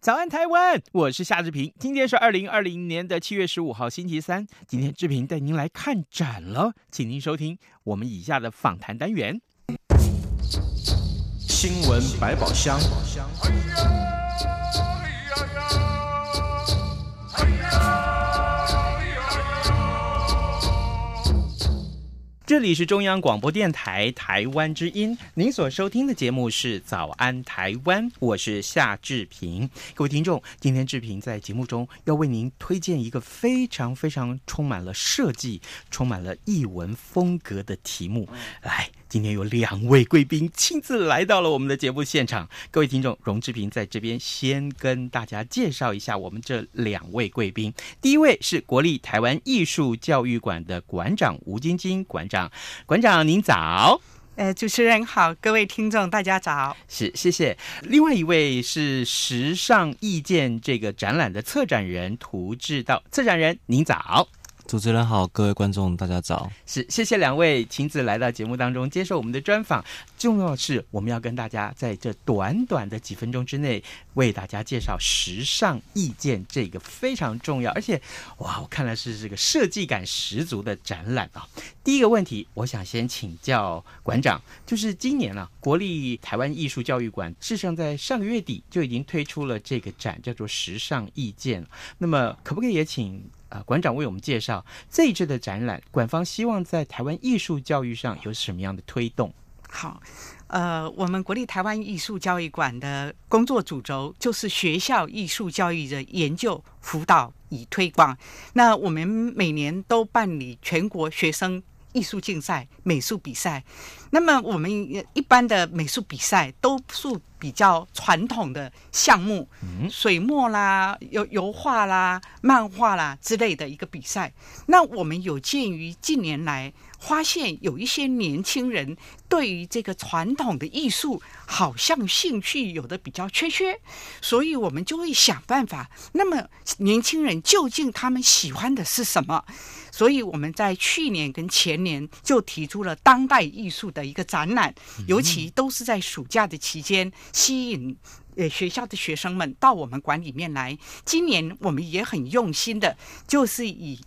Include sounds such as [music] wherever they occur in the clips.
早安，台湾！我是夏志平。今天是二零二零年的七月十五号，星期三。今天志平带您来看展了，请您收听我们以下的访谈单元：新闻百宝箱。这里是中央广播电台台湾之音，您所收听的节目是《早安台湾》，我是夏志平。各位听众，今天志平在节目中要为您推荐一个非常非常充满了设计、充满了艺文风格的题目，来。今天有两位贵宾亲自来到了我们的节目现场，各位听众，荣志平在这边先跟大家介绍一下我们这两位贵宾。第一位是国立台湾艺术教育馆的馆长吴晶晶馆长，馆长您早。呃，主持人好，各位听众大家早。是，谢谢。另外一位是时尚意见这个展览的策展人涂志道，策展人您早。主持人好，各位观众大家早。是，谢谢两位亲自来到节目当中接受我们的专访。重要的是，我们要跟大家在这短短的几分钟之内为大家介绍时尚意见这个非常重要，而且哇，我看来是这个设计感十足的展览啊。第一个问题，我想先请教馆长，就是今年啊，国立台湾艺术教育馆事实上在上个月底就已经推出了这个展，叫做时尚意见。那么，可不可以也请？啊，馆长为我们介绍这一次的展览，馆方希望在台湾艺术教育上有什么样的推动？好，呃，我们国立台湾艺术教育馆的工作主轴就是学校艺术教育的研究、辅导与推广。那我们每年都办理全国学生艺术竞赛、美术比赛。那么我们一般的美术比赛都是比较传统的项目，水墨啦、油油画啦、漫画啦之类的一个比赛。那我们有鉴于近年来发现有一些年轻人对于这个传统的艺术好像兴趣有的比较缺缺，所以我们就会想办法。那么年轻人究竟他们喜欢的是什么？所以我们在去年跟前年就提出了当代艺术的一个展览，尤其都是在暑假的期间，吸引呃学校的学生们到我们馆里面来。今年我们也很用心的，就是以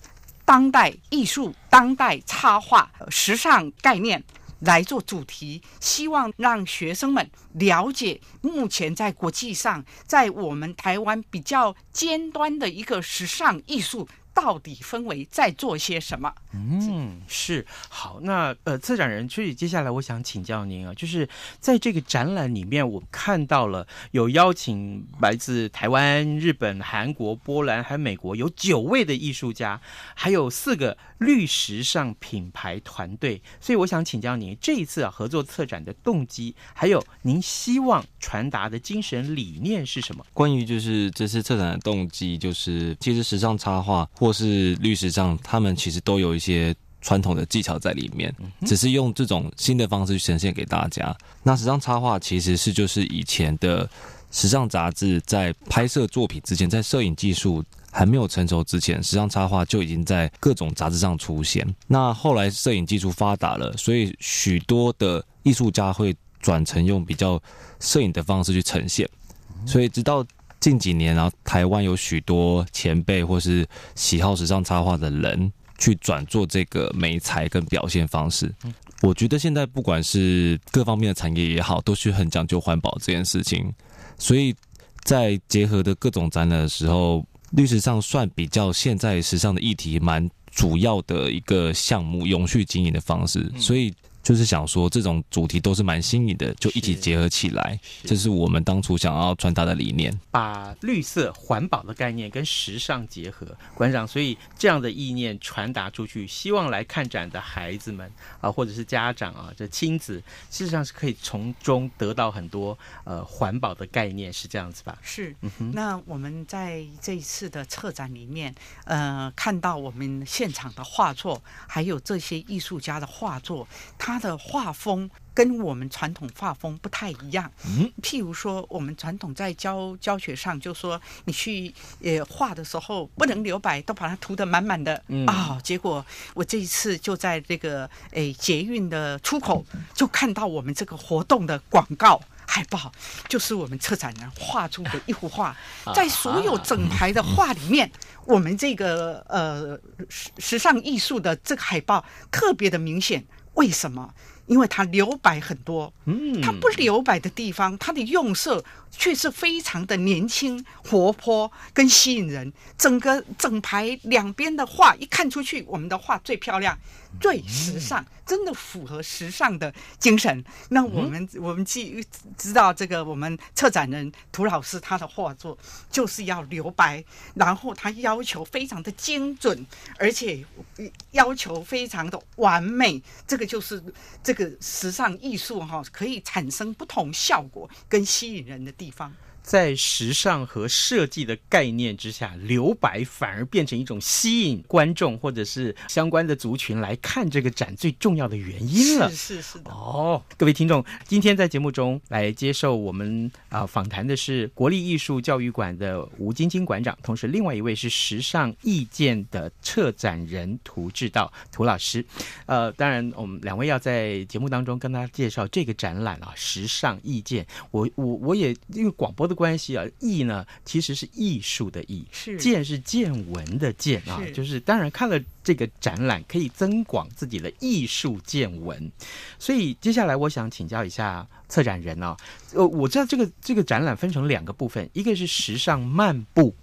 当代艺术、当代插画、时尚概念来做主题，希望让学生们了解目前在国际上，在我们台湾比较尖端的一个时尚艺术。到底分为在做些什么？嗯，是好。那呃，策展人，所以接下来我想请教您啊，就是在这个展览里面，我看到了有邀请来自台湾、日本、韩国、波兰还有美国有九位的艺术家，还有四个绿时尚品牌团队。所以我想请教您，这一次啊合作策展的动机，还有您希望传达的精神理念是什么？关于就是这次策展的动机，就是其实时尚插画。或是律师上，他们其实都有一些传统的技巧在里面，只是用这种新的方式去呈现给大家。那时尚插画其实是就是以前的时尚杂志在拍摄作品之前，在摄影技术还没有成熟之前，时尚插画就已经在各种杂志上出现。那后来摄影技术发达了，所以许多的艺术家会转成用比较摄影的方式去呈现，所以直到。近几年，然后台湾有许多前辈或是喜好时尚插画的人去转做这个媒材跟表现方式。我觉得现在不管是各方面的产业也好，都是很讲究环保这件事情。所以在结合的各种展览的时候，历史上算比较现在时尚的议题蛮主要的一个项目，永续经营的方式。所以就是想说这种主题都是蛮新颖的，就一起结合起来，这是我们当初想要传达的理念，把绿色环保的概念跟时尚结合，馆长，所以这样的意念传达出去，希望来看展的孩子们啊，或者是家长啊，这亲子，事实上是可以从中得到很多呃环保的概念，是这样子吧？是，嗯哼，那我们在这一次的策展里面，呃，看到我们现场的画作，还有这些艺术家的画作，他的画风。跟我们传统画风不太一样。嗯，譬如说，我们传统在教教学上就说，你去呃画的时候不能留白，都把它涂得满满的。嗯啊，结果我这一次就在这个诶捷运的出口，就看到我们这个活动的广告海报，就是我们策展人画出的一幅画，[laughs] 在所有整排的画里面，我们这个呃时时尚艺术的这个海报特别的明显。为什么？因为它留白很多，嗯，它不留白的地方，它的用色却是非常的年轻、活泼跟吸引人。整个整排两边的画一看出去，我们的画最漂亮。最时尚，真的符合时尚的精神。那我们我们既知道这个，我们策展人涂老师他的画作就是要留白，然后他要求非常的精准，而且要求非常的完美。这个就是这个时尚艺术哈，可以产生不同效果跟吸引人的地地方。在时尚和设计的概念之下，留白反而变成一种吸引观众或者是相关的族群来看这个展最重要的原因了。是是是的。哦，各位听众，今天在节目中来接受我们啊、呃、访谈的是国立艺术教育馆的吴晶晶馆长，同时另外一位是时尚意见的策展人涂志道涂老师。呃，当然我们两位要在节目当中跟大家介绍这个展览啊，时尚意见。我我我也因为广播的。关系啊，艺呢其实是艺术的艺，是。见是见闻的见啊，是。就是当然看了这个展览可以增广自己的艺术见闻，所以接下来我想请教一下策展人啊，呃，我知道这个这个展览分成两个部分，一个是时尚漫步，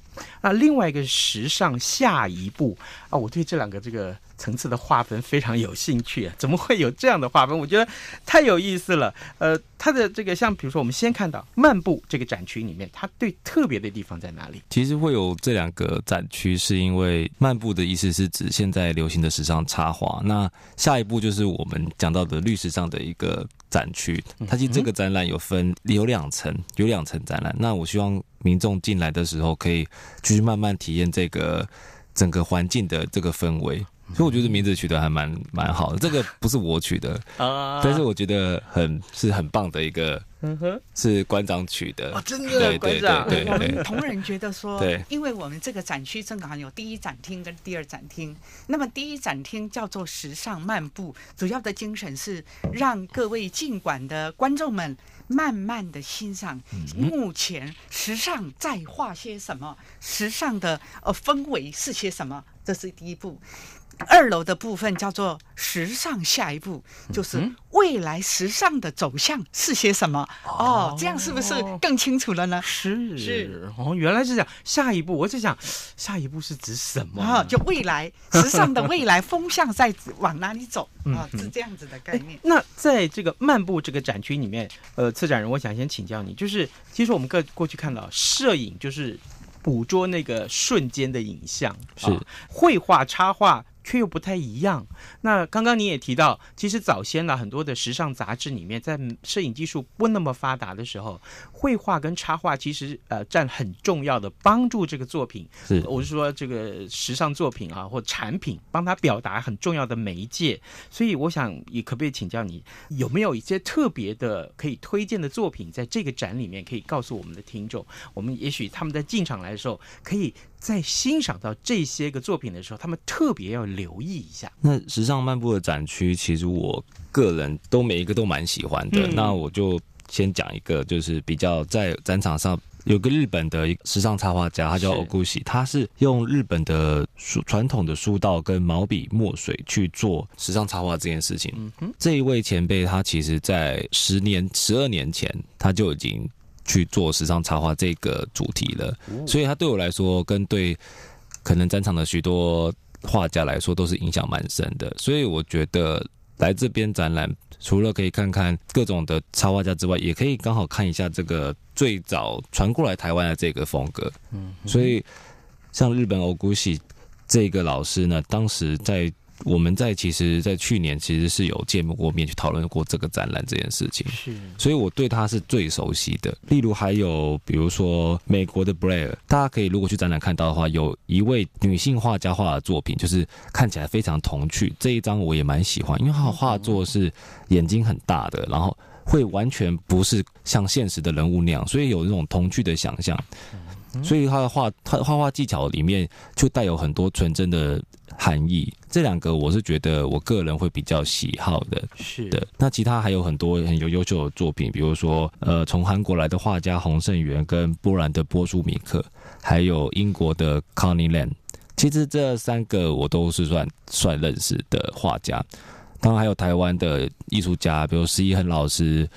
那另外一个是时尚下一步。啊，我对这两个这个。层次的划分非常有兴趣啊，怎么会有这样的划分？我觉得太有意思了。呃，它的这个像比如说，我们先看到漫步这个展区里面，它最特别的地方在哪里？其实会有这两个展区，是因为漫步的意思是指现在流行的时尚插画，那下一步就是我们讲到的绿时尚的一个展区。它其实这个展览有分有两层，有两层展览。那我希望民众进来的时候，可以继续慢慢体验这个整个环境的这个氛围。所以我觉得名字取得还蛮蛮好的，这个不是我取的啊，但是我觉得很是很棒的一个，嗯哼，是馆长取的，哦，真的，馆长，对，我们同仁觉得说，对，因为我们这个展区正好有第一展厅跟第二展厅，那么第一展厅叫做时尚漫步，主要的精神是让各位进馆的观众们慢慢的欣赏目前时尚在画些什么，时尚的呃氛围是些什么，这是第一步。二楼的部分叫做时尚下一步，就是未来时尚的走向是些什么？哦，哦，这样是不是更清楚了呢？是是哦，原来是这样。下一步，我在想，下一步是指什么？啊、哦，就未来时尚的未来风向在往哪里走啊、哦？是这样子的概念。那在这个漫步这个展区里面，呃，策展人，我想先请教你，就是其实我们各过去看到摄影，就是捕捉那个瞬间的影像，是绘画插画。却又不太一样。那刚刚你也提到，其实早先呢，很多的时尚杂志里面，在摄影技术不那么发达的时候，绘画跟插画其实呃占很重要的帮助这个作品。是，我是说这个时尚作品啊或产品，帮他表达很重要的媒介。所以我想也可不可以请教你，有没有一些特别的可以推荐的作品，在这个展里面可以告诉我们的听众，我们也许他们在进场来的时候可以。在欣赏到这些个作品的时候，他们特别要留意一下。那时尚漫步的展区，其实我个人都每一个都蛮喜欢的。嗯、那我就先讲一个，就是比较在展场上有个日本的时尚插画家，他叫 Oguchi，他是用日本的书传统的书道跟毛笔墨水去做时尚插画这件事情。这一位前辈，他其实在十年、十二年前他就已经。去做时尚插画这个主题了，所以他对我来说，跟对可能展场的许多画家来说，都是影响蛮深的。所以我觉得来这边展览除了可以看看各种的插画家之外，也可以刚好看一下这个最早传过来台湾的这个风格。嗯，所以像日本欧古喜这个老师呢，当时在。我们在其实，在去年其实是有见过面去讨论过这个展览这件事情，是，所以我对他是最熟悉的。例如还有，比如说美国的 Blair，大家可以如果去展览看到的话，有一位女性画家画的作品，就是看起来非常童趣。这一张我也蛮喜欢，因为他的画作是眼睛很大的，然后会完全不是像现实的人物那样，所以有那种童趣的想象。所以他的画，他画画技巧里面就带有很多纯真的含义。这两个我是觉得我个人会比较喜好的。是的，那其他还有很多很有优秀的作品，比如说呃，从韩国来的画家洪胜元，跟波兰的波舒米克，还有英国的 Connie Lam。其实这三个我都是算算认识的画家。当然还有台湾的艺术家，比如施一恒老师。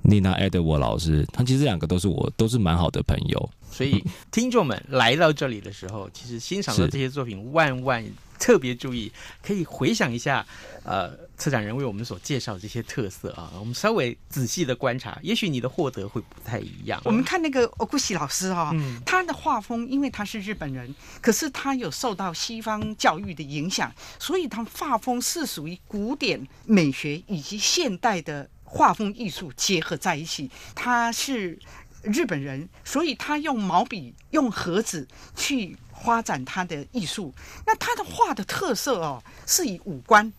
妮娜·艾德沃老师，他其实两个都是我都是蛮好的朋友，所以 [laughs] 听众们来到这里的时候，其实欣赏到这些作品，万万特别注意，可以回想一下，呃，策展人为我们所介绍的这些特色啊，我们稍微仔细的观察，也许你的获得会不太一样。我们看那个欧古喜老师啊、哦，嗯、他的画风，因为他是日本人，可是他有受到西方教育的影响，所以他画风是属于古典美学以及现代的。画风艺术结合在一起，他是日本人，所以他用毛笔、用盒子去发展他的艺术。那他的画的特色哦，是以五官。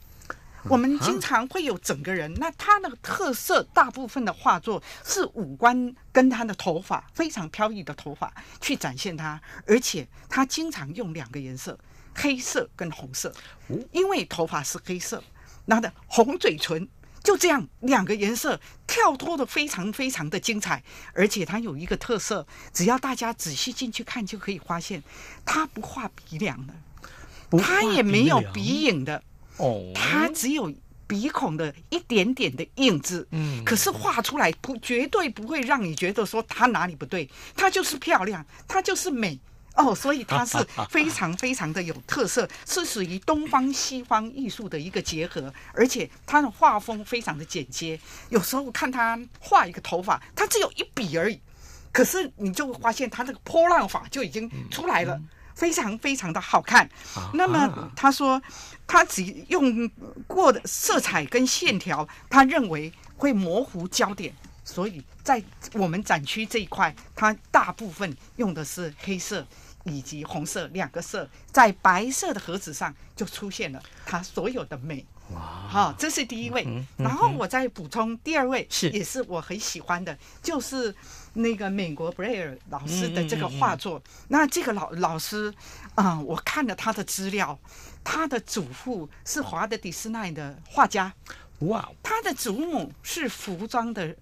我们经常会有整个人，那他的特色大部分的画作是五官跟他的头发非常飘逸的头发去展现他，而且他经常用两个颜色，黑色跟红色，因为头发是黑色，那的红嘴唇。就这样，两个颜色跳脱的非常非常的精彩，而且它有一个特色，只要大家仔细进去看，就可以发现，它不画鼻梁的，它也没有鼻影的，哦，它只有鼻孔的一点点的印子，嗯，可是画出来不绝对不会让你觉得说它哪里不对，它就是漂亮，它就是美。哦，所以它是非常非常的有特色，[laughs] 是属于东方西方艺术的一个结合，而且它的画风非常的简洁。有时候看他画一个头发，他只有一笔而已，可是你就会发现他那个波浪法就已经出来了，非常非常的好看。那么他说，他只用过的色彩跟线条，他认为会模糊焦点，所以在我们展区这一块，他大部分用的是黑色。以及红色两个色在白色的盒子上就出现了它所有的美。哇！好，这是第一位。嗯嗯、然后我再补充第二位，是也是我很喜欢的，就是那个美国布莱尔老师的这个画作。那这个老老师啊、呃，我看了他的资料，他的祖父是华德迪斯奈的画家。哇他的祖母是服装的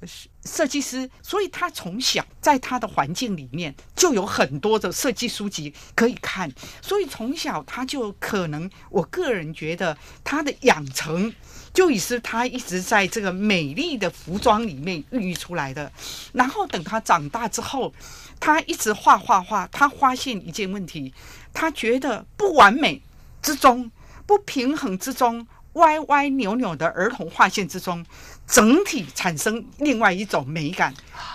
设计师，所以他从小在他的环境里面就有很多的设计书籍可以看，所以从小他就可能，我个人觉得他的养成就已是他一直在这个美丽的服装里面孕育出来的。然后等他长大之后，他一直画画画，他发现一件问题，他觉得不完美之中，不平衡之中。歪歪扭扭的儿童画线之中，整体产生另外一种美感，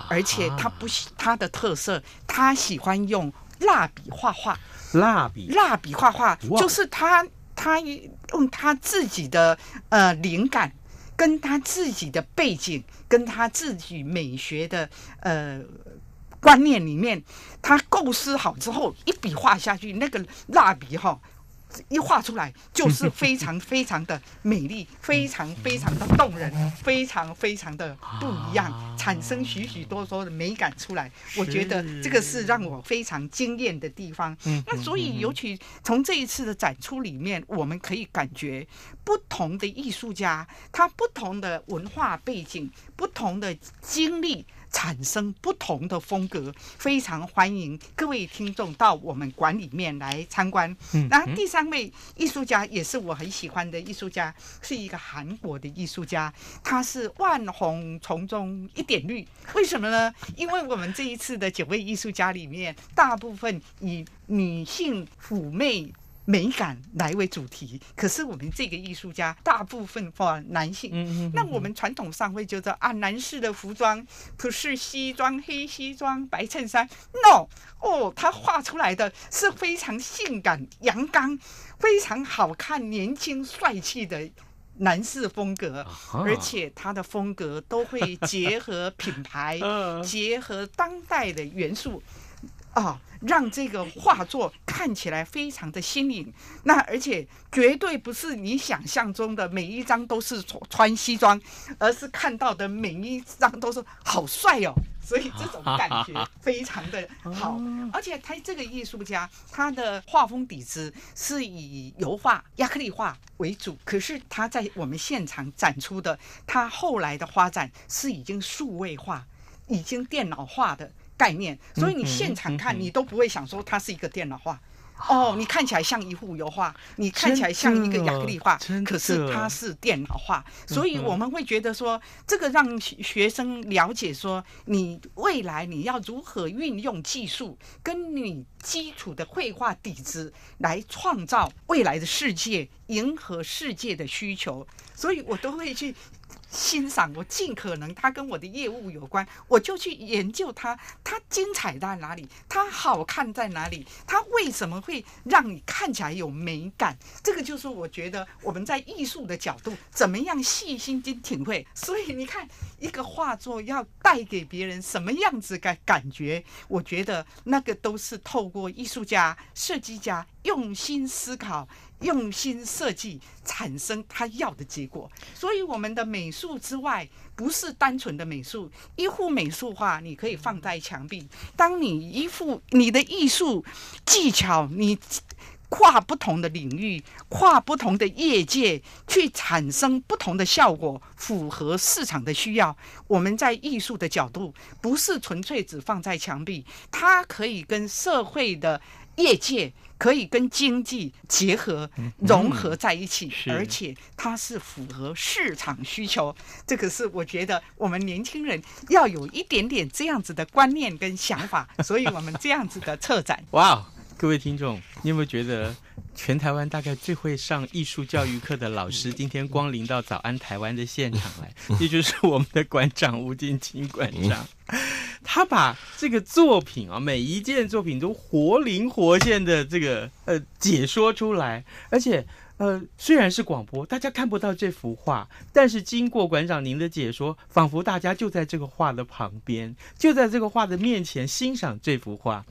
而且他不喜他的特色，他喜欢用蜡笔画画。蜡笔，蜡笔画画就是他他用他自己的呃灵感，跟他自己的背景，跟他自己美学的呃观念里面，他构思好之后，一笔画下去，那个蜡笔哈。一画出来就是非常非常的美丽，非常非常的动人，非常非常的不一样，产生许许多多的美感出来。我觉得这个是让我非常惊艳的地方。那所以，尤其从这一次的展出里面，我们可以感觉不同的艺术家，他不同的文化背景，不同的经历。产生不同的风格，非常欢迎各位听众到我们馆里面来参观。嗯，那第三位艺术家也是我很喜欢的艺术家，是一个韩国的艺术家，他是万红丛中一点绿。为什么呢？因为我们这一次的九位艺术家里面，大部分以女性妩媚美感来为主题，可是我们这个艺术家大部分画男性。嗯嗯。那我们传统上会觉得啊，男士的服装不是西装、黑西装、白衬衫。No，哦，他画出来的是非常性感、阳刚、非常好看、年轻、帅气的男士风格，而且他的风格都会结合品牌，[laughs] 结合当代的元素。啊，让这个画作看起来非常的新颖。那而且绝对不是你想象中的每一张都是穿西装，而是看到的每一张都是好帅哦。所以这种感觉非常的好。而且他这个艺术家，他的画风底子是以油画、亚克力画为主。可是他在我们现场展出的，他后来的发展是已经数位化、已经电脑化的。概念，所以你现场看，你都不会想说它是一个电脑画。哦，你看起来像一幅油画，你看起来像一个亚克力画，可是它是电脑画。所以我们会觉得说，这个让学生了解说，你未来你要如何运用技术，跟你基础的绘画底子来创造未来的世界，迎合世界的需求。所以我都会去。欣赏我尽可能，它跟我的业务有关，我就去研究它，它精彩在哪里，它好看在哪里，它为什么会让你看起来有美感？这个就是我觉得我们在艺术的角度怎么样细心去体会。所以你看，一个画作要带给别人什么样子的感觉，我觉得那个都是透过艺术家、设计家用心思考。用心设计，产生他要的结果。所以，我们的美术之外，不是单纯的美术。一幅美术画，你可以放在墙壁。当你一幅你的艺术技巧，你跨不同的领域，跨不同的业界，去产生不同的效果，符合市场的需要。我们在艺术的角度，不是纯粹只放在墙壁，它可以跟社会的业界。可以跟经济结合融合在一起，嗯、而且它是符合市场需求。这个是我觉得我们年轻人要有一点点这样子的观念跟想法，所以我们这样子的策展。[laughs] 哇，各位听众，你有没有觉得全台湾大概最会上艺术教育课的老师，今天光临到早安台湾的现场来？[laughs] 这就是我们的馆长吴金清馆长。他把这个作品啊，每一件作品都活灵活现的这个呃解说出来，而且呃虽然是广播，大家看不到这幅画，但是经过馆长您的解说，仿佛大家就在这个画的旁边，就在这个画的面前欣赏这幅画，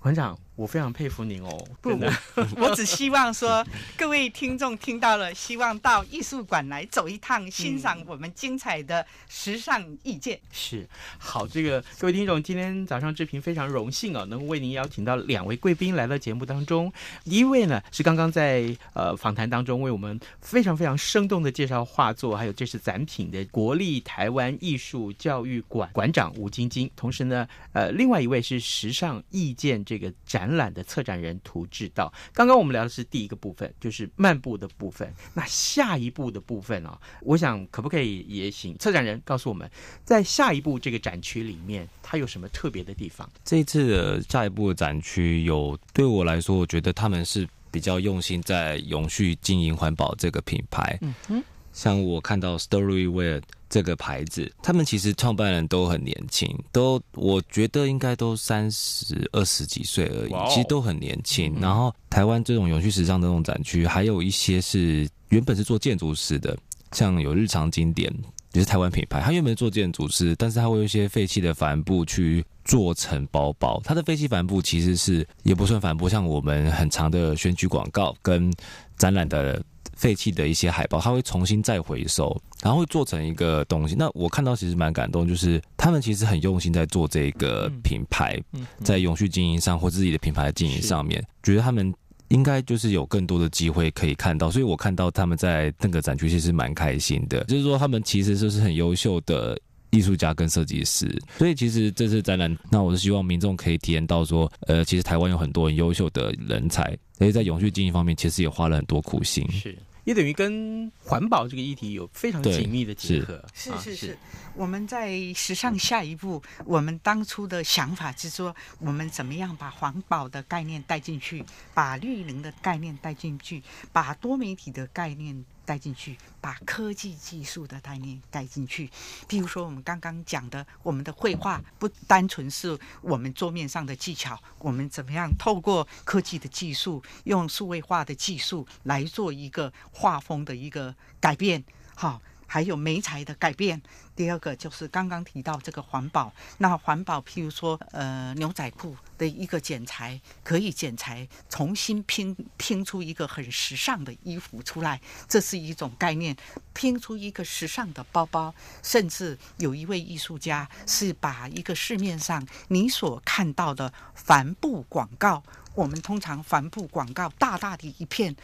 馆长。我非常佩服您哦！不，[laughs] 我只希望说，[laughs] 各位听众听到了，希望到艺术馆来走一趟，欣赏我们精彩的时尚意见。是，好，这个各位听众，今天早上志平非常荣幸啊，能够为您邀请到两位贵宾来到节目当中。第一位呢是刚刚在呃访谈当中为我们非常非常生动的介绍画作，还有这次展品的国立台湾艺术教育馆馆长吴晶晶。同时呢，呃，另外一位是时尚意见这个展。展览的策展人涂志道，刚刚我们聊的是第一个部分，就是漫步的部分。那下一步的部分啊，我想可不可以也请策展人告诉我们，在下一步这个展区里面，它有什么特别的地方？这一次的下一步的展区有，对我来说，我觉得他们是比较用心在永续经营环保这个品牌。嗯哼，像我看到 Storywear。这个牌子，他们其实创办人都很年轻，都我觉得应该都三十二十几岁而已，其实都很年轻。然后台湾这种永续时尚的这种展区，还有一些是原本是做建筑师的，像有日常经典，也是台湾品牌，他原本是做建筑师，但是他会用一些废弃的帆布去做成包包。它的废弃帆布其实是也不算帆布，像我们很长的选举广告跟展览的。废弃的一些海报，他会重新再回收，然后会做成一个东西。那我看到其实蛮感动，就是他们其实很用心在做这个品牌，在永续经营上或自己的品牌的经营上面，觉得他们应该就是有更多的机会可以看到。所以我看到他们在那个展区其实蛮开心的，就是说他们其实就是很优秀的。艺术家跟设计师，所以其实这次展览，那我是希望民众可以体验到说，呃，其实台湾有很多很优秀的人才，而且在永续经营方面，其实也花了很多苦心。是也等于跟环保这个议题有非常紧密的结合。是是是，我们在时尚下一步，我们当初的想法是说，我们怎么样把环保的概念带进去，把绿能的概念带进去，把多媒体的概念。带进去，把科技技术的概念带进去。比如说，我们刚刚讲的，我们的绘画不单纯是我们桌面上的技巧，我们怎么样透过科技的技术，用数位化的技术来做一个画风的一个改变，好。还有媒材的改变。第二个就是刚刚提到这个环保。那环保，譬如说，呃，牛仔裤的一个剪裁可以剪裁，重新拼拼出一个很时尚的衣服出来，这是一种概念。拼出一个时尚的包包，甚至有一位艺术家是把一个市面上你所看到的帆布广告。我们通常帆布广告大大的一片，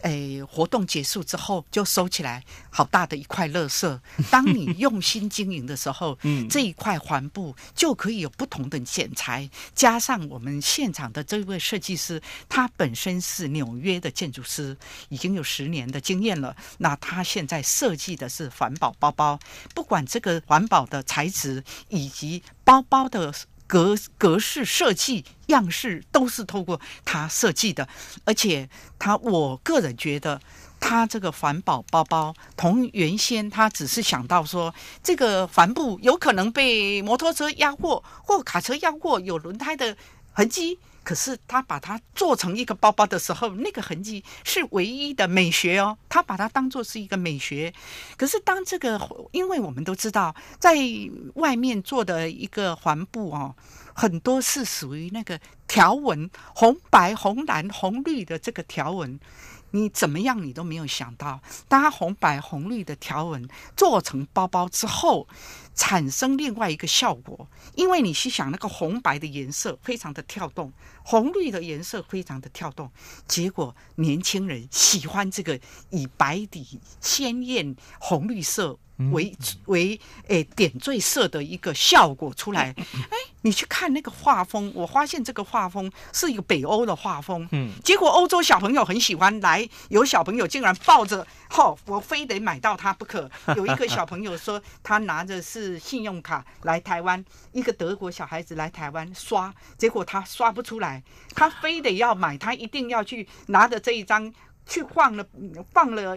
诶，活动结束之后就收起来，好大的一块垃圾。[laughs] 当你用心经营的时候，[laughs] 嗯，这一块帆布就可以有不同的剪裁，加上我们现场的这位设计师，他本身是纽约的建筑师，已经有十年的经验了。那他现在设计的是环保包包，不管这个环保的材质以及包包的。格格式设计样式都是透过他设计的，而且他我个人觉得，他这个环保包包同原先他只是想到说，这个帆布有可能被摩托车压过或卡车压过，有轮胎的痕迹。可是他把它做成一个包包的时候，那个痕迹是唯一的美学哦。他把它当做是一个美学。可是当这个，因为我们都知道，在外面做的一个环布哦，很多是属于那个条纹，红白红蓝红绿的这个条纹。你怎么样，你都没有想到，当红白红绿的条纹做成包包之后，产生另外一个效果。因为你去想那个红白的颜色非常的跳动，红绿的颜色非常的跳动，结果年轻人喜欢这个以白底鲜艳红绿色。为为诶点缀色的一个效果出来，[laughs] 哎，你去看那个画风，我发现这个画风是一个北欧的画风，嗯，结果欧洲小朋友很喜欢来，有小朋友竟然抱着，吼、哦，我非得买到它不可。[laughs] 有一个小朋友说，他拿着是信用卡来台湾，一个德国小孩子来台湾刷，结果他刷不出来，他非得要买，他一定要去拿着这一张。去放了放了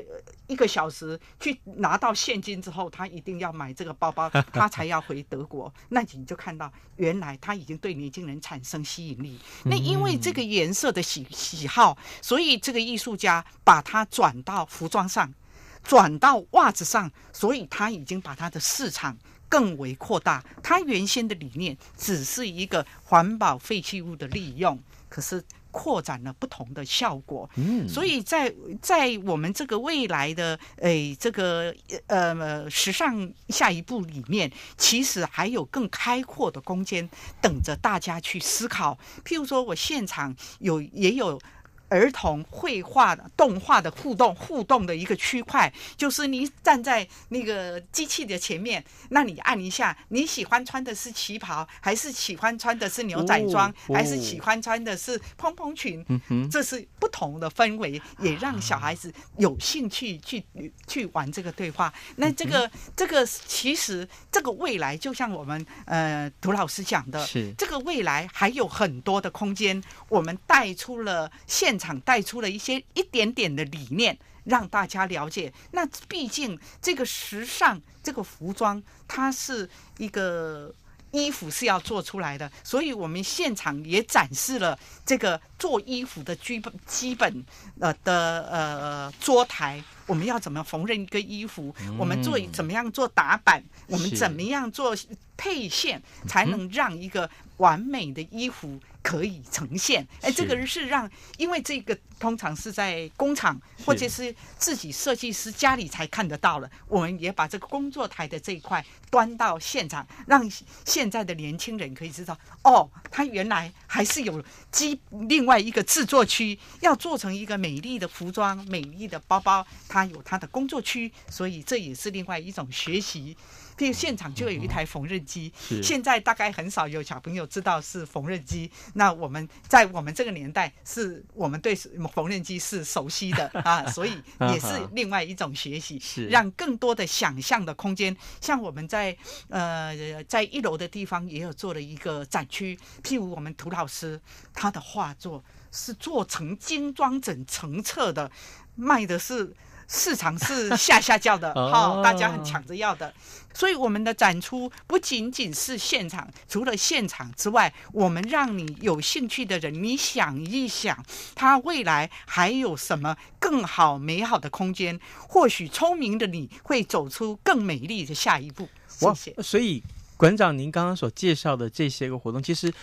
一个小时，去拿到现金之后，他一定要买这个包包，[laughs] 他才要回德国。那你就看到，原来他已经对年轻人产生吸引力。那因为这个颜色的喜喜好，所以这个艺术家把它转到服装上，转到袜子上，所以他已经把他的市场更为扩大。他原先的理念只是一个环保废弃物的利用，可是。扩展了不同的效果，嗯，所以在在我们这个未来的诶这个呃时尚下一步里面，其实还有更开阔的空间等着大家去思考。譬如说，我现场有也有。儿童绘画的动画的互动互动的一个区块，就是你站在那个机器的前面，那你按一下，你喜欢穿的是旗袍，还是喜欢穿的是牛仔装，哦哦、还是喜欢穿的是蓬蓬裙？这是不同的氛围，也让小孩子有兴趣去去玩这个对话。那这个这个其实这个未来，就像我们呃涂老师讲的，是这个未来还有很多的空间，我们带出了现。场带出了一些一点点的理念，让大家了解。那毕竟这个时尚，这个服装，它是一个衣服是要做出来的，所以我们现场也展示了这个做衣服的基本基本呃的呃桌台。我们要怎么缝纫一个衣服？我们做怎么样做打板？我们怎么样做配线，才能让一个完美的衣服？可以呈现，哎，这个是让，因为这个通常是在工厂或者是自己设计师家里才看得到了。我们也把这个工作台的这一块端到现场，让现在的年轻人可以知道，哦，他原来还是有机另外一个制作区，要做成一个美丽的服装、美丽的包包，它有它的工作区，所以这也是另外一种学习。这现场就有一台缝纫机。是现在大概很少有小朋友知道是缝纫机。那我们在我们这个年代，是我们对缝纫机是熟悉的 [laughs] 啊，所以也是另外一种学习，是让更多的想象的空间。像我们在呃在一楼的地方也有做了一个展区，譬如我们涂老师他的画作是做成精装整成册的，卖的是。市场是下下叫的，好、[laughs] 哦，大家很抢着要的，所以我们的展出不仅仅是现场，除了现场之外，我们让你有兴趣的人，你想一想，他未来还有什么更好美好的空间？或许聪明的你会走出更美丽的下一步。谢谢。所以馆长，您刚刚所介绍的这些个活动，其实。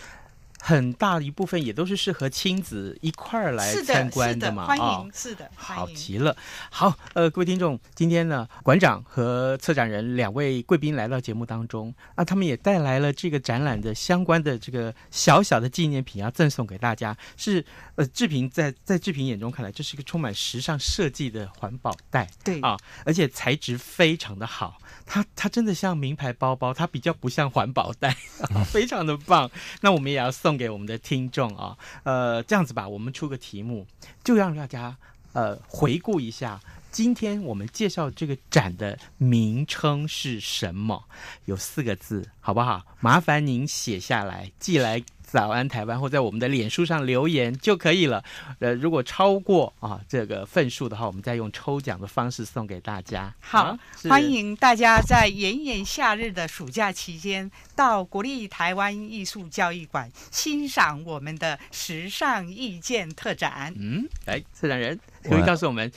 很大一部分也都是适合亲子一块儿来参观的嘛，欢迎，是的，好极了。好，呃，各位听众，今天呢，馆长和策展人两位贵宾来到节目当中，啊，他们也带来了这个展览的相关的这个小小的纪念品要赠送给大家。是，呃，志平在 [laughs] 在志平眼中看来，这是一个充满时尚设计的环保袋，对啊，而且材质非常的好，它它真的像名牌包包，它比较不像环保袋，[laughs] 非常的棒。那我们也要送。送给我们的听众啊，呃，这样子吧，我们出个题目，就让大家呃回顾一下，今天我们介绍这个展的名称是什么？有四个字，好不好？麻烦您写下来，寄来。早安台湾，或在我们的脸书上留言就可以了。呃，如果超过啊这个份数的话，我们再用抽奖的方式送给大家。好，啊、欢迎大家在炎炎夏日的暑假期间到国立台湾艺术教育馆欣赏我们的时尚意见特展。嗯，来，策展人可以告诉我们，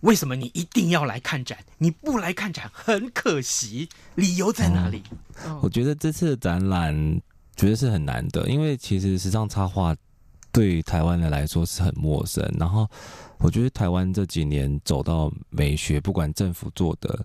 为什么你一定要来看展？你不来看展很可惜，理由在哪里？嗯、我觉得这次的展览。觉得是很难的，因为其实时尚插画对台湾人来说是很陌生。然后，我觉得台湾这几年走到美学，不管政府做的，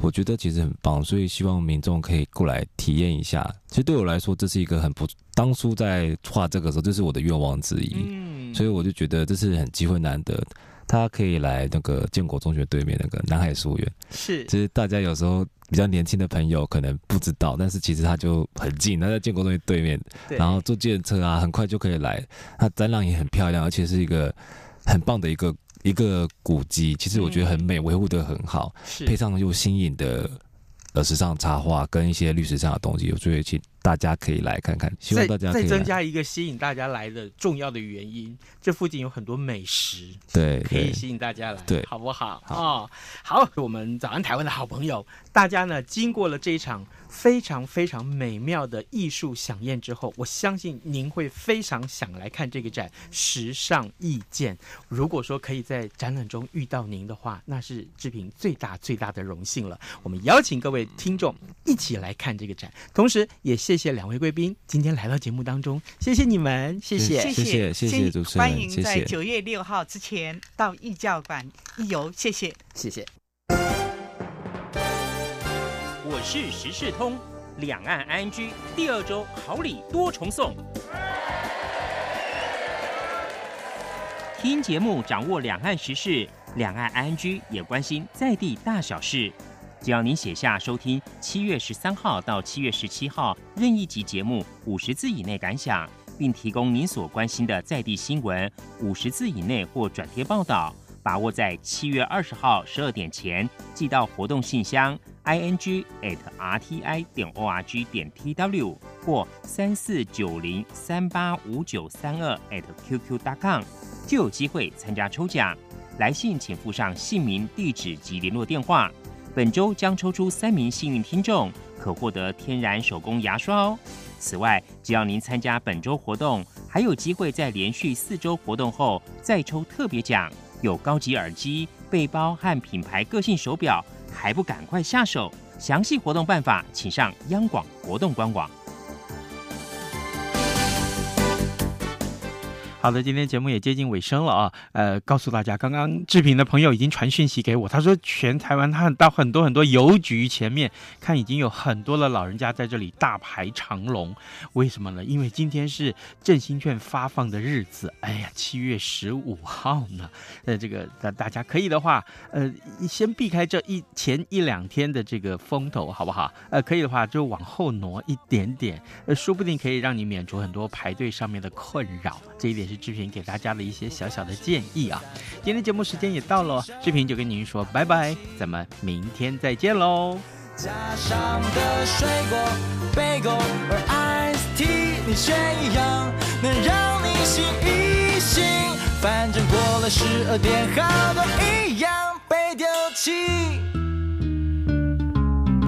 我觉得其实很棒。所以希望民众可以过来体验一下。其实对我来说，这是一个很不，当初在画这个时候，这是我的愿望之一。嗯，所以我就觉得这是很机会难得。他可以来那个建国中学对面那个南海书院，是，其实大家有时候比较年轻的朋友可能不知道，但是其实他就很近，他在建国中学对面，对，然后坐计程车啊，很快就可以来。那展览也很漂亮，而且是一个很棒的一个一个古迹，其实我觉得很美，维护的很好，是，配上又新颖的呃时尚插画跟一些历史上的东西，我觉得其大家可以来看看，希望大家再增加一个吸引大家来的重要的原因。这附近有很多美食，对，可以吸引大家来，对，好不好？好，哦，好，我们早安台湾的好朋友，大家呢经过了这一场非常非常美妙的艺术饗宴之后，我相信您会非常想来看这个展《时尚意见》。如果说可以在展览中遇到您的话，那是志平最大最大的荣幸了。我们邀请各位听众一起来看这个展，同时也谢谢谢两位贵宾今天来到节目当中，谢谢你们，谢谢，谢谢，谢谢主持人，欢迎在九月六号之前到艺教馆一游，谢谢，谢谢。我是时事通，两岸 ING 第二周好礼多重送，听节目掌握两岸时事，两岸 ING 也关心在地大小事。只要您写下收听七月十三号到七月十七号任意集节目五十字以内感想，并提供您所关心的在地新闻五十字以内或转贴报道，把握在七月二十号十二点前寄到活动信箱 i n g at r t i 点 o r g 点 t w 或三四九零三八五九三二 at q q dot com，就有机会参加抽奖。来信请附上姓名、地址及联络电话。本周将抽出三名幸运听众，可获得天然手工牙刷哦。此外，只要您参加本周活动，还有机会在连续四周活动后再抽特别奖，有高级耳机、背包和品牌个性手表，还不赶快下手？详细活动办法，请上央广活动官网。好的，今天节目也接近尾声了啊。呃，告诉大家，刚刚志平的朋友已经传讯息给我，他说全台湾他到很多很多邮局前面看，已经有很多的老人家在这里大排长龙。为什么呢？因为今天是振兴券发放的日子。哎呀，七月十五号呢。呃，这个大大家可以的话，呃，先避开这一前一两天的这个风头，好不好？呃，可以的话就往后挪一点点，呃，说不定可以让你免除很多排队上面的困扰。这一点是。志平给大家的一些小小的建议啊，今天节目时间也到了，志平就跟您说拜拜，咱们明天再见喽。加上的水果贝果而 ice tea 你选一样，能让你醒一醒，反正过了十二点，好多一样被丢弃。